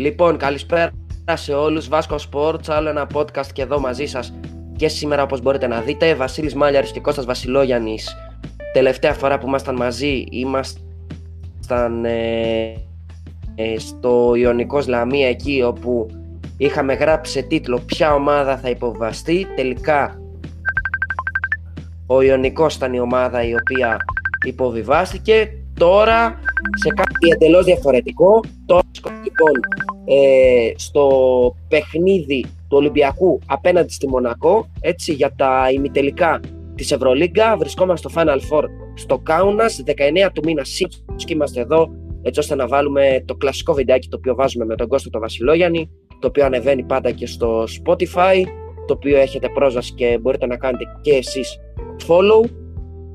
Λοιπόν, καλησπέρα σε όλους. Βάσκο Sports, άλλο ένα podcast και εδώ μαζί σας και σήμερα όπως μπορείτε να δείτε. Βασίλης Μάλιαρης και Κώστας Βασιλόγιαννης. Τελευταία φορά που ήμασταν μαζί ήμασταν ε, ε, στο Ιωνικός Λαμία εκεί όπου είχαμε γράψει σε τίτλο ποια ομάδα θα υποβαστεί. Τελικά ο Ιωνικός ήταν η ομάδα η οποία υποβιβάστηκε. Τώρα σε κάτι εντελώς διαφορετικό. Τώρα λοιπόν ε, στο παιχνίδι του Ολυμπιακού απέναντι στη Μονακό έτσι για τα ημιτελικά της Ευρωλίγκα βρισκόμαστε στο Final Four στο Κάουνας 19 του μήνα και είμαστε εδώ έτσι ώστε να βάλουμε το κλασικό βιντεάκι το οποίο βάζουμε με τον Κώστο το Βασιλόγιαννη το οποίο ανεβαίνει πάντα και στο Spotify το οποίο έχετε πρόσβαση και μπορείτε να κάνετε και εσείς follow.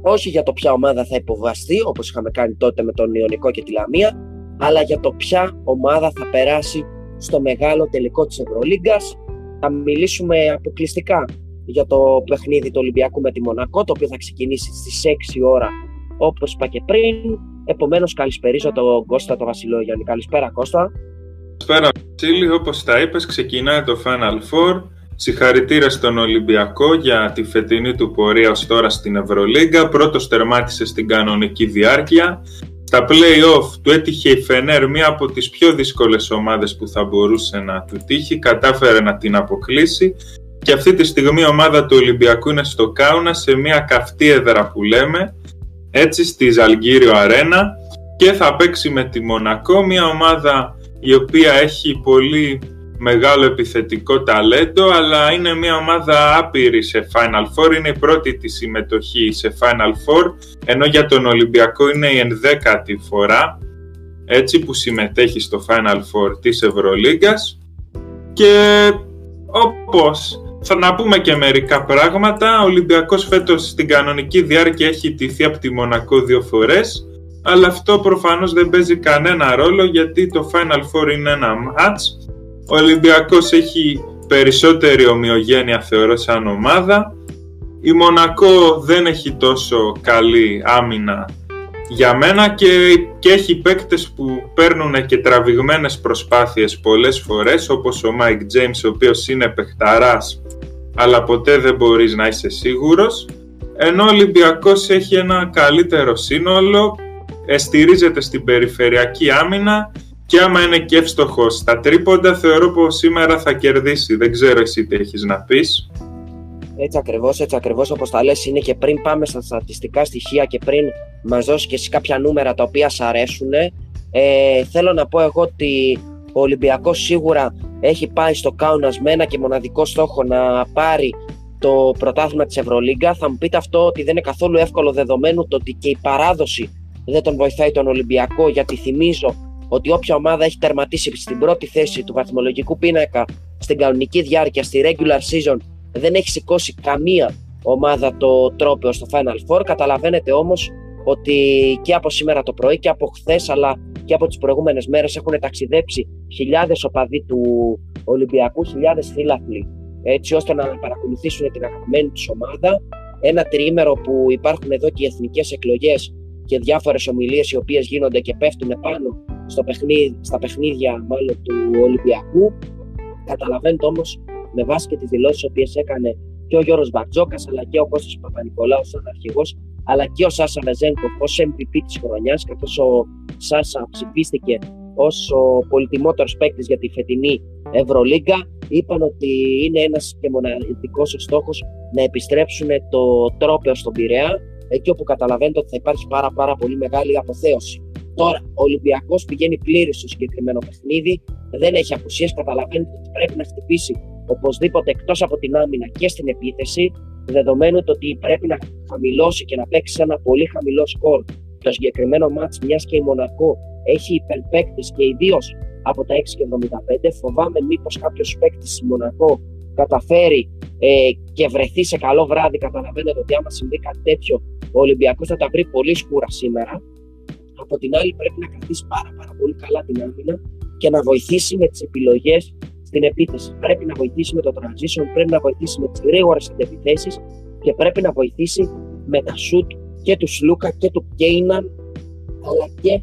Όχι για το ποια ομάδα θα υποβαστεί όπως είχαμε κάνει τότε με τον Ιωνικό και τη Λαμία αλλά για το ποια ομάδα θα περάσει στο μεγάλο τελικό της Ευρωλίγκας θα μιλήσουμε αποκλειστικά για το παιχνίδι του Ολυμπιακού με τη Μονακό το οποίο θα ξεκινήσει στις 6 ώρα όπως είπα και πριν. Επομένως καλησπερίζω τον Κώστα τον Βασιλόγιαννη καλησπέρα Κώστα. Καλησπέρα Βασίλη, όπως τα είπες ξεκινάει το Final Four. Συγχαρητήρια στον Ολυμπιακό για τη φετινή του πορεία ως τώρα στην Ευρωλίγκα. Πρώτος τερμάτισε στην κανονική διάρκεια. Στα play-off του έτυχε η Φενέρ, μία από τις πιο δύσκολες ομάδες που θα μπορούσε να του τύχει. Κατάφερε να την αποκλείσει. Και αυτή τη στιγμή η ομάδα του Ολυμπιακού είναι στο Κάουνα σε μία καυτή έδρα που λέμε. Έτσι στη Ζαλγκύριο Αρένα. Και θα παίξει με τη Μονακό, μία ομάδα η οποία έχει πολύ μεγάλο επιθετικό ταλέντο, αλλά είναι μια ομάδα άπειρη σε Final Four. Είναι η πρώτη της συμμετοχή σε Final Four, ενώ για τον Ολυμπιακό είναι η ενδέκατη φορά έτσι που συμμετέχει στο Final Four της Ευρωλίγκας και όπως θα να πούμε και μερικά πράγματα, ο Ολυμπιακός φέτος στην κανονική διάρκεια έχει τηθεί από τη Μονακό δύο φορές αλλά αυτό προφανώς δεν παίζει κανένα ρόλο γιατί το Final Four είναι ένα match ο Ολυμπιακός έχει περισσότερη ομοιογένεια θεωρώ σαν ομάδα. Η Μονακό δεν έχει τόσο καλή άμυνα για μένα και, και έχει παίκτες που παίρνουν και τραβηγμένες προσπάθειες πολλές φορές όπως ο Mike James ο οποίος είναι παιχταράς αλλά ποτέ δεν μπορείς να είσαι σίγουρος ενώ ο Ολυμπιακός έχει ένα καλύτερο σύνολο στηρίζεται στην περιφερειακή άμυνα και άμα είναι και εύστοχο στα τρίποντα, θεωρώ πως σήμερα θα κερδίσει. Δεν ξέρω εσύ τι έχεις να πεις. Έτσι ακριβώς, έτσι ακριβώς όπως τα λες είναι και πριν πάμε στα στατιστικά στοιχεία και πριν μας δώσεις και εσύ κάποια νούμερα τα οποία σ' αρέσουν. Ε, θέλω να πω εγώ ότι ο Ολυμπιακός σίγουρα έχει πάει στο Κάουνας με ένα και μοναδικό στόχο να πάρει το πρωτάθλημα της Ευρωλίγκα. Θα μου πείτε αυτό ότι δεν είναι καθόλου εύκολο δεδομένου το ότι και η παράδοση δεν τον βοηθάει τον Ολυμπιακό γιατί θυμίζω ότι όποια ομάδα έχει τερματίσει στην πρώτη θέση του βαθμολογικού πίνακα στην κανονική διάρκεια, στη regular season, δεν έχει σηκώσει καμία ομάδα το τρόπαιο στο Final Four. Καταλαβαίνετε όμως ότι και από σήμερα το πρωί και από χθες, αλλά και από τις προηγούμενες μέρες έχουν ταξιδέψει χιλιάδες οπαδοί του Ολυμπιακού, χιλιάδες φίλαθλοι έτσι ώστε να παρακολουθήσουν την αγαπημένη τους ομάδα. Ένα τριήμερο που υπάρχουν εδώ και οι εθνικές εκλογές και διάφορες ομιλίες οι οποίες γίνονται και πέφτουν πάνω στο παιχνίδι, στα παιχνίδια μάλλον του Ολυμπιακού. Καταλαβαίνετε όμως με βάση και τις δηλώσεις οποίες έκανε και ο Γιώργος Μπαρτζόκας αλλά και ο Κώστας Παπα-Νικολάου σαν αρχηγός, αλλά και ο Σάσα Βεζένκο ως MVP της χρονιάς, καθώς ο Σάσα ψηφίστηκε ως ο πολυτιμότερος παίκτης για τη φετινή Ευρωλίγκα. Είπαν ότι είναι ένας και μοναδικός ο στόχος να επιστρέψουν το τρόπαιο στον Πειραιά, εκεί όπου καταλαβαίνετε ότι θα υπάρχει πάρα, πάρα πολύ μεγάλη αποθέωση. Τώρα, ο Ολυμπιακός πηγαίνει πλήρης στο συγκεκριμένο παιχνίδι, δεν έχει απουσίες. Καταλαβαίνετε ότι πρέπει να χτυπήσει οπωσδήποτε εκτός από την άμυνα και στην επίθεση, δεδομένου ότι πρέπει να χαμηλώσει και να παίξει ένα πολύ χαμηλό σκορ. Το συγκεκριμένο μάτς, μιας και η Μονακό έχει υπερπαίκτε και ιδίω από τα 6,75, φοβάμαι μήπως κάποιος παίκτης στη Μονακό καταφέρει ε, και βρεθεί σε καλό βράδυ. Καταλαβαίνετε ότι άμα συμβεί κάτι τέτοιο, ο Ολυμπιακός θα τα βρει πολύ σκούρα σήμερα από την άλλη πρέπει να κρατήσει πάρα, πάρα πολύ καλά την άμυνα και να βοηθήσει με τις επιλογές στην επίθεση. Πρέπει να βοηθήσει με το transition, πρέπει να βοηθήσει με τις γρήγορες αντεπιθέσει και πρέπει να βοηθήσει με τα shoot και τους Σλούκα και του Κέιναν αλλά και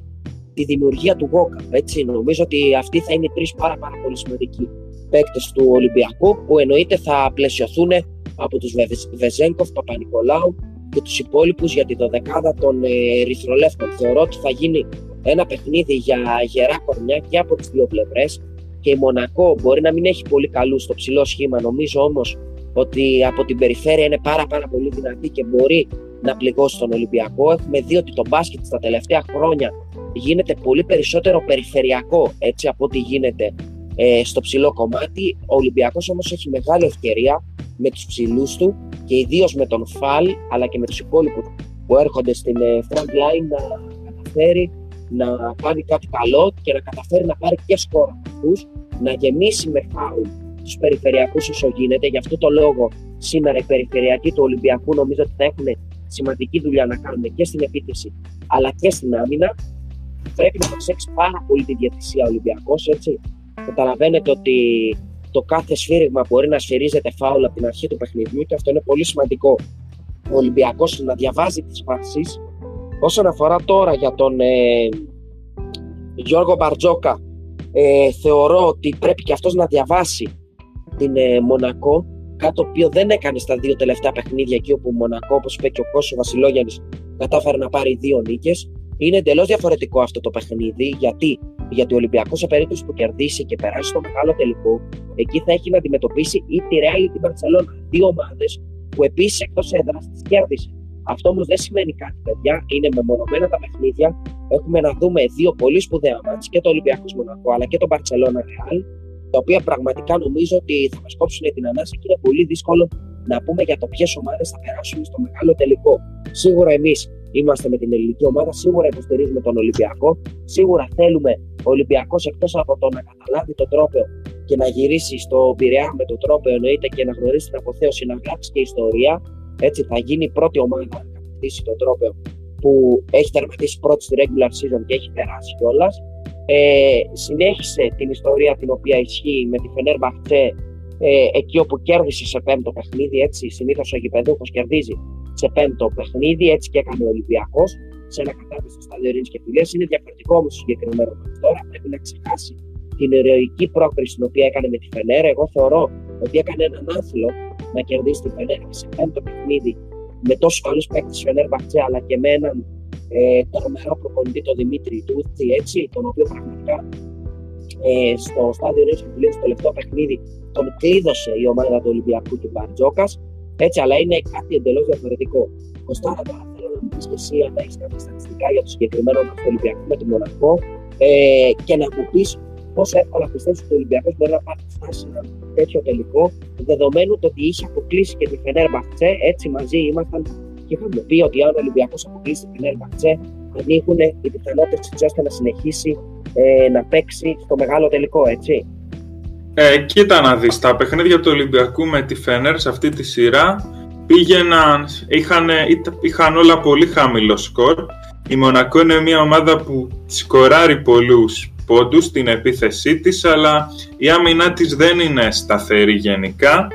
τη δημιουργία του Γόκα. Έτσι. Νομίζω ότι αυτοί θα είναι τρεις πάρα, πάρα πολύ σημαντικοί παίκτες του Ολυμπιακού που εννοείται θα πλαισιωθούν από τους Βεζέγκοφ, Παπα-Νικολάου και τους υπόλοιπους για τη δωδεκάδα των ε, Ερυθρολεύκων. Θεωρώ ότι θα γίνει ένα παιχνίδι για γερά κορμιά και από τις δύο πλευρές. Και η Μονακό μπορεί να μην έχει πολύ καλού στο ψηλό σχήμα. Νομίζω όμως ότι από την περιφέρεια είναι πάρα, πάρα πολύ δυνατή και μπορεί να πληγώσει τον Ολυμπιακό. Έχουμε δει ότι το μπάσκετ στα τελευταία χρόνια γίνεται πολύ περισσότερο περιφερειακό έτσι από ό,τι γίνεται ε, στο ψηλό κομμάτι. Ο Ολυμπιακός όμως έχει μεγάλη ευκαιρία με τους ψηλούς του και ιδίως με τον Φαλ αλλά και με τους υπόλοιπους που έρχονται στην ε, front line να καταφέρει να κάνει κάτι καλό και να καταφέρει να πάρει και σκόρα από να γεμίσει με φάουλ τους περιφερειακούς όσο γίνεται. Γι' αυτό το λόγο σήμερα οι περιφερειακοί του Ολυμπιακού νομίζω ότι θα έχουν σημαντική δουλειά να κάνουν και στην επίθεση αλλά και στην άμυνα. Πρέπει να προσέξει πάρα πολύ τη διατησία ο Ολυμπιακός, έτσι. Καταλαβαίνετε ότι το κάθε σφύριγμα μπορεί να σφυρίζεται φάουλα από την αρχή του παιχνιδιού και αυτό είναι πολύ σημαντικό. Ο Ολυμπιακός να διαβάζει τις φάσεις. Όσον αφορά τώρα για τον ε, Γιώργο Μπαρτζόκα, ε, θεωρώ ότι πρέπει και αυτός να διαβάσει την ε, Μονακό κάτι το οποίο δεν έκανε στα δύο τελευταία παιχνίδια εκεί όπου Μονακό, όπως είπε και ο Κώσος Βασιλόγιαννης, κατάφερε να πάρει δύο νίκες. Είναι εντελώς διαφορετικό αυτό το παιχνίδι. Γιατί, γιατί ο Ολυμπιακός, σε περίπτωση που κερδίσει και περάσει στο μεγάλο τελικό, εκεί θα έχει να αντιμετωπίσει ή τη Real ή την Barcelona. Δύο ομάδες που επίσης εκτός έδρας τις κέρδισε. Αυτό όμως δεν σημαίνει κάτι, παιδιά. Είναι μεμονωμένα τα παιχνίδια. Έχουμε να δούμε δύο πολύ σπουδαία μάτια και το Ολυμπιακός Μονακό αλλά και το Barcelona Real τα οποία πραγματικά νομίζω ότι θα μας κόψουν την ανάσα και είναι πολύ δύσκολο να πούμε για το ποιες ομάδες θα περάσουν στο μεγάλο τελικό. Σίγουρα εμείς είμαστε με την ελληνική ομάδα, σίγουρα υποστηρίζουμε τον Ολυμπιακό, σίγουρα θέλουμε ο Ολυμπιακός εκτός από το να καταλάβει τον τρόπο και να γυρίσει στο Πειραιά με τον τρόπο εννοείται και να γνωρίσει την αποθέωση, να γράψει και ιστορία. Έτσι θα γίνει η πρώτη ομάδα να κατακτήσει τον τρόπο που έχει τερματίσει πρώτη στη regular season και έχει περάσει κιόλας ε, συνέχισε την ιστορία την οποία ισχύει με τη Φενέρ Μπαχτσέ ε, εκεί όπου κέρδισε σε πέμπτο παιχνίδι, έτσι συνήθως ο γηπεδούχος κερδίζει σε πέμπτο παιχνίδι, έτσι και έκανε ο Ολυμπιακός σε ένα κατάσταση στο στάδιο Ειρήνης και Φιλίας. Είναι διαφορετικό όμως το συγκεκριμένο τώρα, πρέπει να ξεχάσει την ηρωική πρόκριση την οποία έκανε με τη Φενέρ. Εγώ θεωρώ ότι έκανε έναν άθλο να κερδίσει τη Φενέρ και σε πέμπτο παιχνίδι με τόσους καλούς παίκτες Φενέρ Μπαχτσέ, αλλά και με έναν ε, τρομερό προπονητή, τον Δημήτρη Τούτσι, έτσι, τον οποίο πραγματικά ε, στο στάδιο Ρέιντ που στο τελευταίο παιχνίδι τον κλείδωσε η ομάδα του Ολυμπιακού του Μπαρτζόκας. Έτσι, αλλά είναι κάτι εντελώς διαφορετικό. Κοστάρα, τώρα θέλω να μου πεις και εσύ αν έχεις κάποια στατιστικά για το συγκεκριμένο μας Ολυμπιακό με τον Μονακό ε, και να μου πεις πόσο εύκολα πιστεύεις ότι ο Ολυμπιακός μπορεί να πάρει φτάσει σε ένα τέτοιο τελικό, δεδομένου το ότι είχε αποκλείσει και τη Φενέρ Μπαχτσέ, έτσι μαζί ήμασταν και είχαμε πει ότι αν ο Ολυμπιακός αποκλείσει την Ερμπαχτσέ, ανοίγουν οι πιθανότητες έτσι ώστε να συνεχίσει ε, να παίξει στο μεγάλο τελικό, έτσι. Ε, κοίτα να δεις, τα παιχνίδια του Ολυμπιακού με τη Φένερ σε αυτή τη σειρά πήγαιναν, είχαν, είχαν όλα πολύ χαμηλό σκορ. Η Μονακό είναι μια ομάδα που σκοράρει πολλούς πόντους στην επίθεσή της, αλλά η άμυνά της δεν είναι σταθερή γενικά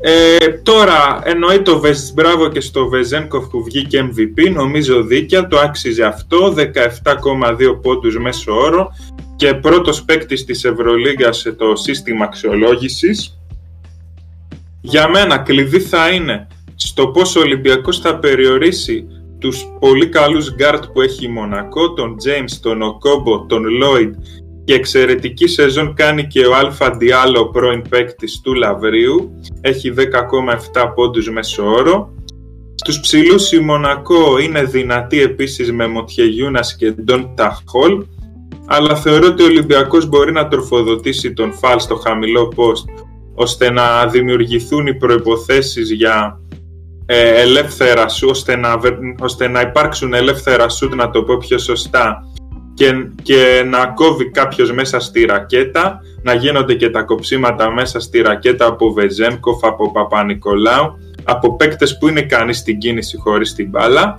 ε, τώρα εννοεί το Βεζ, μπράβο και στο Βεζένκοφ που βγήκε MVP, νομίζω δίκαια, το άξιζε αυτό, 17,2 πόντους μέσω όρο και πρώτος παίκτης της Ευρωλίγας σε το σύστημα αξιολόγησης. Για μένα κλειδί θα είναι στο πόσο ο Ολυμπιακός θα περιορίσει τους πολύ καλούς γκαρντ που έχει η Μονακό, τον James, τον Οκόμπο, τον Lloyd και εξαιρετική σεζόν κάνει και ο Άλφα Ντιαλό πρώην παίκτης του Λαβρίου. Έχει 10,7 πόντους μέσο όρο. Στους ψηλούς η Μονακό είναι δυνατή επίσης με Μοτιεγιούνας και Ντόντα Χολ, αλλά θεωρώ ότι ο Ολυμπιακός μπορεί να τροφοδοτήσει τον Φαλ στο χαμηλό post, ώστε να δημιουργηθούν οι προϋποθέσεις για ε, ελεύθερα σου, ώστε να, ώστε να υπάρξουν ελεύθερα σουτ, να το πω πιο σωστά, και, και να κόβει κάποιος μέσα στη ρακέτα, να γίνονται και τα κοψίματα μέσα στη ρακέτα από Βεζένκοφ, από Παπα-Νικολάου, από παίκτες που είναι ικανοί στην κίνηση χωρίς την μπάλα.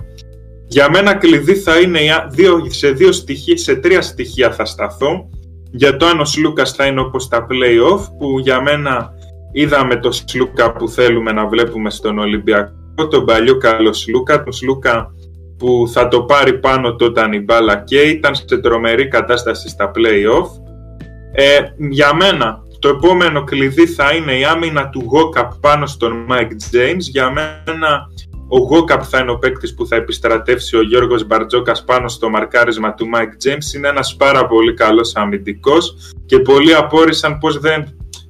Για μένα κλειδί θα είναι δύο, σε, δύο στοιχεία, σε τρία στοιχεία θα σταθώ. Για το αν ο Σλούκας θα είναι όπως τα play-off, που για μένα είδαμε το Σλούκα που θέλουμε να βλέπουμε στον Ολυμπιακό, τον παλιό καλό Σλούκα, τον Σλούκα που θα το πάρει πάνω του όταν η μπάλα και ήταν σε τρομερή κατάσταση στα play-off. Ε, για μένα το επόμενο κλειδί θα είναι η άμυνα του Γόκαπ πάνω στον Mike James. Για μένα ο Γόκαπ θα είναι ο παίκτης που θα επιστρατεύσει ο Γιώργος Μπαρτζόκας πάνω στο μαρκάρισμα του Mike James. Είναι ένας πάρα πολύ καλός αμυντικός και πολλοί απόρρισαν πως δεν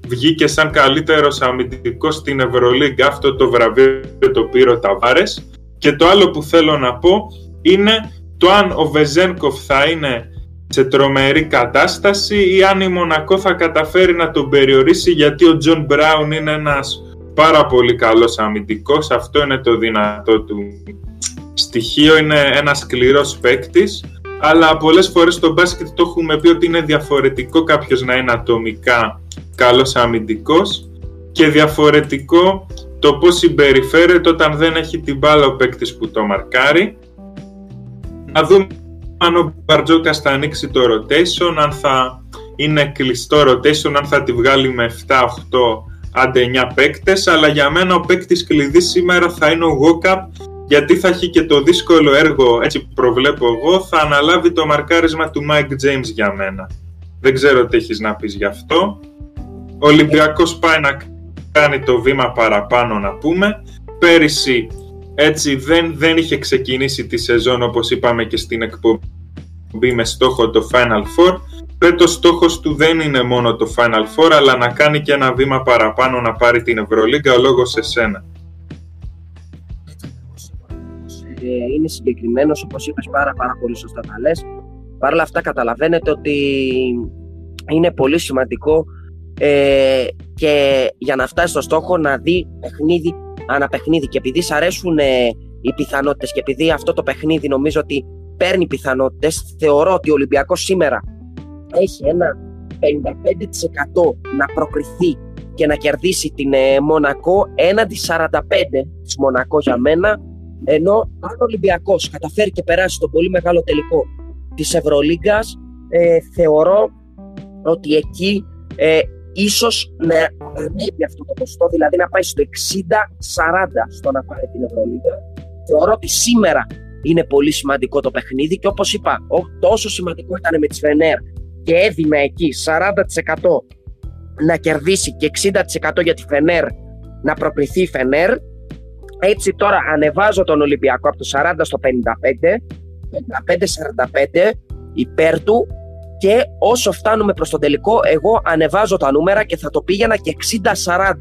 βγήκε σαν καλύτερος αμυντικός στην Ευρωλίγκα αυτό το βραβείο το πήρε ο Ταβάρες. Και το άλλο που θέλω να πω είναι το αν ο Βεζένκοφ θα είναι σε τρομερή κατάσταση ή αν η Μονακό θα καταφέρει να τον περιορίσει γιατί ο Τζον Μπράουν είναι ένας πάρα πολύ καλός αμυντικός αυτό είναι το δυνατό του στοιχείο είναι ένας σκληρός παίκτης. αλλά πολλές φορές στο μπάσκετ το έχουμε πει ότι είναι διαφορετικό κάποιος να είναι ατομικά καλός αμυντικός και διαφορετικό το πώς συμπεριφέρεται όταν δεν έχει την μπάλα ο παίκτης που το μαρκάρει. Να δούμε αν ο Μπαρτζόκας θα ανοίξει το rotation, αν θα είναι κλειστό rotation, αν θα τη βγάλει με 7, 8, άντε 9 παίκτες, αλλά για μένα ο παίκτης κλειδί σήμερα θα είναι ο Γόκαπ, γιατί θα έχει και το δύσκολο έργο, έτσι προβλέπω εγώ, θα αναλάβει το μαρκάρισμα του Mike James για μένα. Δεν ξέρω τι έχεις να πεις γι' αυτό. Ο Ολυμπιακός πάει να κάνει το βήμα παραπάνω να πούμε. Πέρυσι έτσι δεν, δεν είχε ξεκινήσει τη σεζόν όπως είπαμε και στην εκπομπή με στόχο το Final Four. Πέτο στόχος του δεν είναι μόνο το Final Four αλλά να κάνει και ένα βήμα παραπάνω να πάρει την Ευρωλίγκα ο λόγος σε σένα. Ε, είναι συγκεκριμένος όπως είπες πάρα πάρα πολύ σωστά τα λες. Παρ' όλα αυτά καταλαβαίνετε ότι είναι πολύ σημαντικό ε, και για να φτάσει στο στόχο να δει παιχνίδι ανά παιχνίδι και επειδή σ' αρέσουν ε, οι πιθανότητες και επειδή αυτό το παιχνίδι νομίζω ότι παίρνει πιθανότητες θεωρώ ότι ο Ολυμπιακός σήμερα έχει ένα 55% να προκριθεί και να κερδίσει την ε, Μονακό έναντι 45 της Μονακό για μένα ενώ αν ο Ολυμπιακός καταφέρει και περάσει τον πολύ μεγάλο τελικό της Ευρωλίγκας ε, θεωρώ ότι εκεί ε, ίσως να ανέβει αυτό το ποσοστό, δηλαδή να πάει στο 60-40 στο να πάρει την Ευρωλίγα. Θεωρώ ότι σήμερα είναι πολύ σημαντικό το παιχνίδι και όπως είπα, τόσο σημαντικό ήταν με τη Φενέρ και έδινε εκεί 40% να κερδίσει και 60% για τη Φενέρ να προκριθεί η Φενέρ. Έτσι τώρα ανεβάζω τον Ολυμπιακό από το 40 στο 55, 55-45 υπέρ του και όσο φτάνουμε προς το τελικό εγώ ανεβάζω τα νούμερα και θα το πήγαινα και 60-40.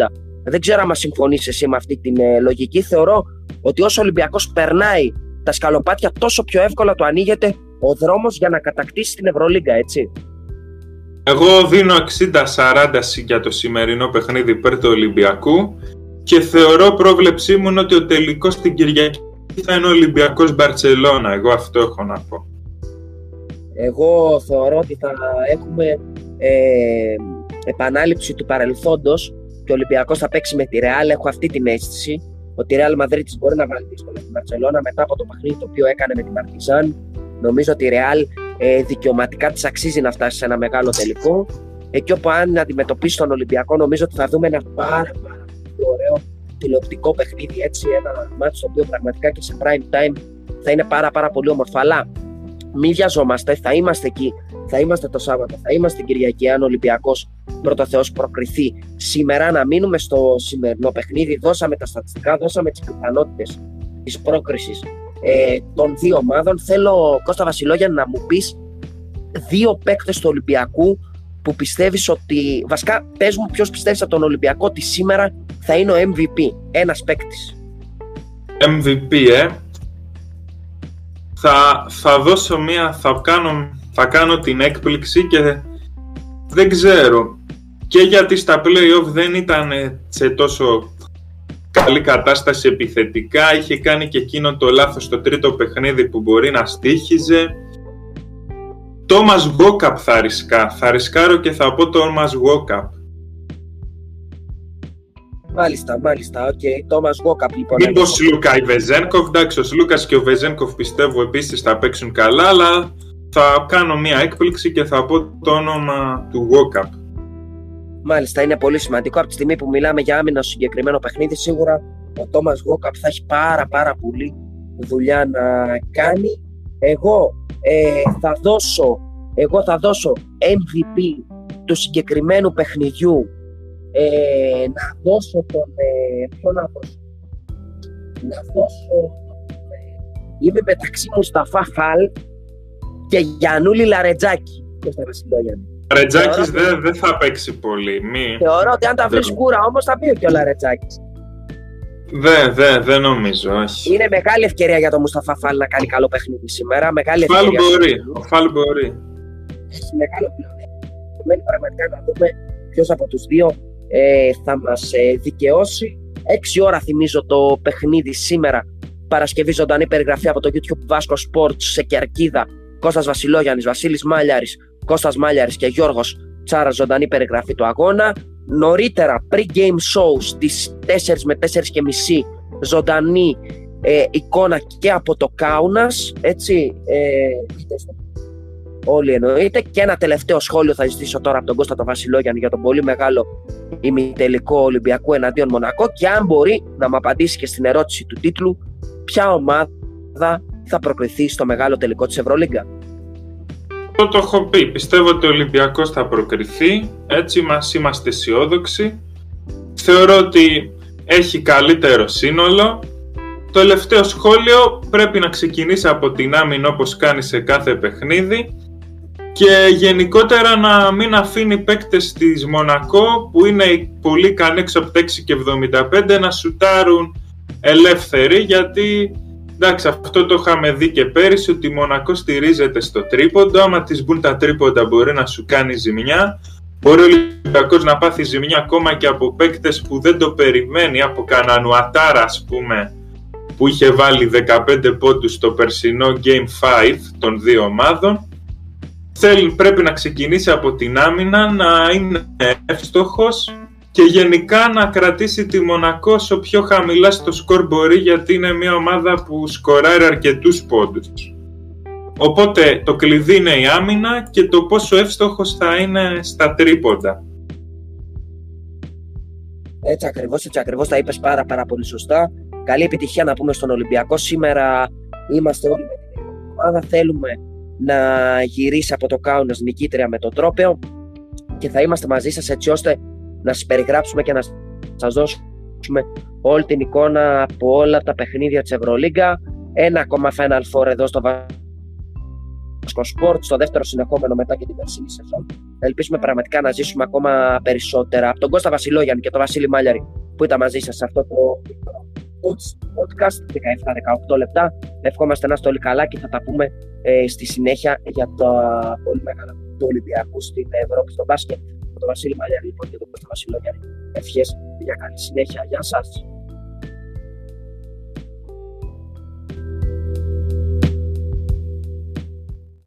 Δεν ξέρω αν συμφωνείς εσύ με αυτή την ε, λογική. Θεωρώ ότι όσο ο Ολυμπιακός περνάει τα σκαλοπάτια τόσο πιο εύκολα το ανοίγεται ο δρόμος για να κατακτήσει την Ευρωλίγκα, έτσι. Εγώ δίνω 60-40 για το σημερινό παιχνίδι υπέρ του Ολυμπιακού και θεωρώ πρόβλεψή μου ότι ο τελικός στην Κυριακή θα είναι ο Ολυμπιακός Μπαρτσελώνα. Εγώ αυτό έχω να πω. Εγώ θεωρώ ότι θα έχουμε ε, επανάληψη του παρελθόντος και ο Ολυμπιακός θα παίξει με τη Ρεάλ. Έχω αυτή την αίσθηση ότι η Ρεάλ Μαδρίτης μπορεί να βάλει δύσκολα στην Παρσελώνα μετά από το παιχνίδι το οποίο έκανε με την Παρτιζάν. Νομίζω ότι η Ρεάλ ε, δικαιωματικά της αξίζει να φτάσει σε ένα μεγάλο τελικό. Εκεί όπου αν αντιμετωπίσει τον Ολυμπιακό, νομίζω ότι θα δούμε ένα πάρα, πάρα πολύ ωραίο τηλεοπτικό παιχνίδι. Έτσι, ένα μάτι το οποίο πραγματικά και σε prime time θα είναι πάρα, πάρα πολύ όμορφο. Αλλά μην βιαζόμαστε, θα είμαστε εκεί. Θα είμαστε το Σάββατο, θα είμαστε την Κυριακή. Αν ο Ολυμπιακός πρώτο Θεός προκριθεί σήμερα, να μείνουμε στο σημερινό παιχνίδι. Δώσαμε τα στατιστικά, δώσαμε τις πιθανότητες της πρόκρισης ε, των δύο ομάδων. Θέλω, Κώστα Βασιλόγια, να μου πεις δύο παίκτες του Ολυμπιακού που πιστεύεις ότι. Βασικά, πες μου, ποιος πιστεύεις από τον Ολυμπιακό ότι σήμερα θα είναι ο MVP. Ένας παίκτης. MVP, ε θα, θα δώσω μία, θα κάνω, θα κάνω την έκπληξη και δεν ξέρω. Και γιατί στα play-off δεν ήταν σε τόσο καλή κατάσταση επιθετικά, είχε κάνει και εκείνο το λάθος στο τρίτο παιχνίδι που μπορεί να στοίχιζε. Τόμας Γουόκαπ θα ρισκά, θα ρισκάρω και θα πω Τόμας Γουόκαπ. Μάλιστα, μάλιστα. OK. Okay. Τόμας Γουόκαπ λοιπόν. Μήπως Λούκα ή Βεζένκοφ. Εντάξει, ο Λούκας και ο Βεζένκοφ πιστεύω επίσης θα παίξουν καλά, αλλά θα κάνω μία έκπληξη και θα πω το όνομα του Γουόκαπ. Μάλιστα, είναι πολύ σημαντικό από τη στιγμή που μιλάμε για άμυνα στο συγκεκριμένο παιχνίδι. Σίγουρα ο Τόμα Γόκαπ θα έχει πάρα πάρα πολύ δουλειά να κάνει. Εγώ ε, θα δώσω εγώ θα δώσω MVP του συγκεκριμένου παιχνιδιού ε, να δώσω τον ε, ποιο να δώσω να δώσω ε, είμαι μεταξύ Μουσταφά Χαλ και Γιαννούλη Λαρετζάκη Κώστα Βασιλόγιαννη Λαρετζάκης δεν δε θα παίξει πολύ μη. Θεωρώ ότι αν τα βρει σκούρα όμως θα πει και ο Λαρετζάκης δεν, δεν, δεν νομίζω, όχι. Είναι μεγάλη ευκαιρία για τον Μουσταφά Φάλ να κάνει καλό παιχνίδι σήμερα. Μεγάλη Φάλ μπορεί. Ο Φάλ μπορεί. Έχει μεγάλο πλεονέκτημα. Μένει πραγματικά να δούμε ποιος από τους δύο ε, θα μας ε, δικαιώσει. 6 ώρα θυμίζω το παιχνίδι σήμερα. Παρασκευή ζωντανή περιγραφή από το YouTube Vasco Sports σε Κερκίδα. Κώστας Βασιλόγιαννης, Βασίλης Μάλιαρης, Κώστας Μάλιαρης και Γιώργος Τσάρα ζωντανή περιγραφή του αγώνα. Νωρίτερα pre-game show στις 4 με 4 και μισή ζωντανή ε, εικόνα και από το Κάουνας έτσι ε, όλοι εννοείται. Και ένα τελευταίο σχόλιο θα ζητήσω τώρα από τον Κώστα τον Βασιλόγιαννη για τον πολύ μεγάλο ημιτελικό Ολυμπιακό εναντίον Μονακό. Και αν μπορεί να μου απαντήσει και στην ερώτηση του τίτλου ποια ομάδα θα προκριθεί στο μεγάλο τελικό της Ευρωλίγκα το έχω πει. Πιστεύω ότι ο Ολυμπιακός θα προκριθεί. Έτσι μας είμαστε αισιόδοξοι. Θεωρώ ότι έχει καλύτερο σύνολο. Το τελευταίο σχόλιο πρέπει να ξεκινήσει από την άμυνα όπως κάνει σε κάθε παιχνίδι και γενικότερα να μην αφήνει παίκτες της Μονακό που είναι πολύ ικανοί έξω από 6 και 75 να σουτάρουν ελεύθεροι γιατί Εντάξει, αυτό το είχαμε δει και πέρυσι ότι η Μονακό στηρίζεται στο τρίποντο. Άμα της μπουν τα τρίποντα, μπορεί να σου κάνει ζημιά. Μπορεί ο Ολυμπιακός να πάθει ζημιά ακόμα και από παίκτες που δεν το περιμένει, από κανέναν Ατάρα, ας πούμε, που είχε βάλει 15 πόντους στο περσινό Game 5 των δύο ομάδων. Θέλει, πρέπει να ξεκινήσει από την άμυνα, να είναι εύστοχος και γενικά να κρατήσει τη Μονακό όσο πιο χαμηλά στο σκορ μπορεί γιατί είναι μια ομάδα που σκοράρει αρκετούς πόντους. Οπότε το κλειδί είναι η άμυνα και το πόσο εύστοχος θα είναι στα τρίποντα. Έτσι ακριβώς, έτσι ακριβώς τα είπες πάρα πάρα πολύ σωστά. Καλή επιτυχία να πούμε στον Ολυμπιακό. Σήμερα είμαστε όλοι με την ομάδα. Θέλουμε να γυρίσει από το Κάουνας νικήτρια με το τρόπεο και θα είμαστε μαζί σας έτσι ώστε να σας περιγράψουμε και να σας δώσουμε όλη την εικόνα από όλα τα παιχνίδια της Ευρωλίγκα. Ένα ακόμα Final Four εδώ στο Vasco Sport, στο δεύτερο συνεχόμενο μετά και την περσίνη σεζόν. Ελπίζουμε πραγματικά να ζήσουμε ακόμα περισσότερα. Από τον Κώστα Βασιλόγιαννη και τον Βασίλη Μάλιαρη που ήταν μαζί σας σε αυτό το podcast 17-18 λεπτά. Ευχόμαστε να είστε όλοι καλά και θα τα πούμε ε, στη συνέχεια για τα πολύ μεγάλα του Ολυμπιακού στην Ευρώπη στο μπάσκετ τον Βασίλη Μαλιαρή λοιπόν, και τον Κώστα Βασιλόγιαννη. Ευχές για καλή συνέχεια. Γεια σας.